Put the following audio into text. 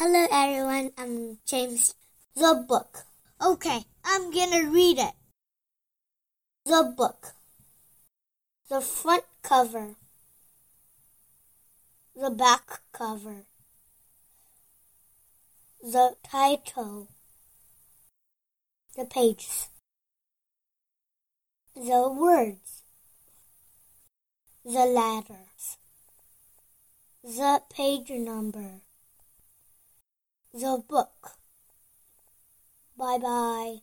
Hello everyone, I'm James. The book. Okay, I'm gonna read it. The book. The front cover. The back cover. The title. The pages. The words. The letters. The page number. The book. Bye bye.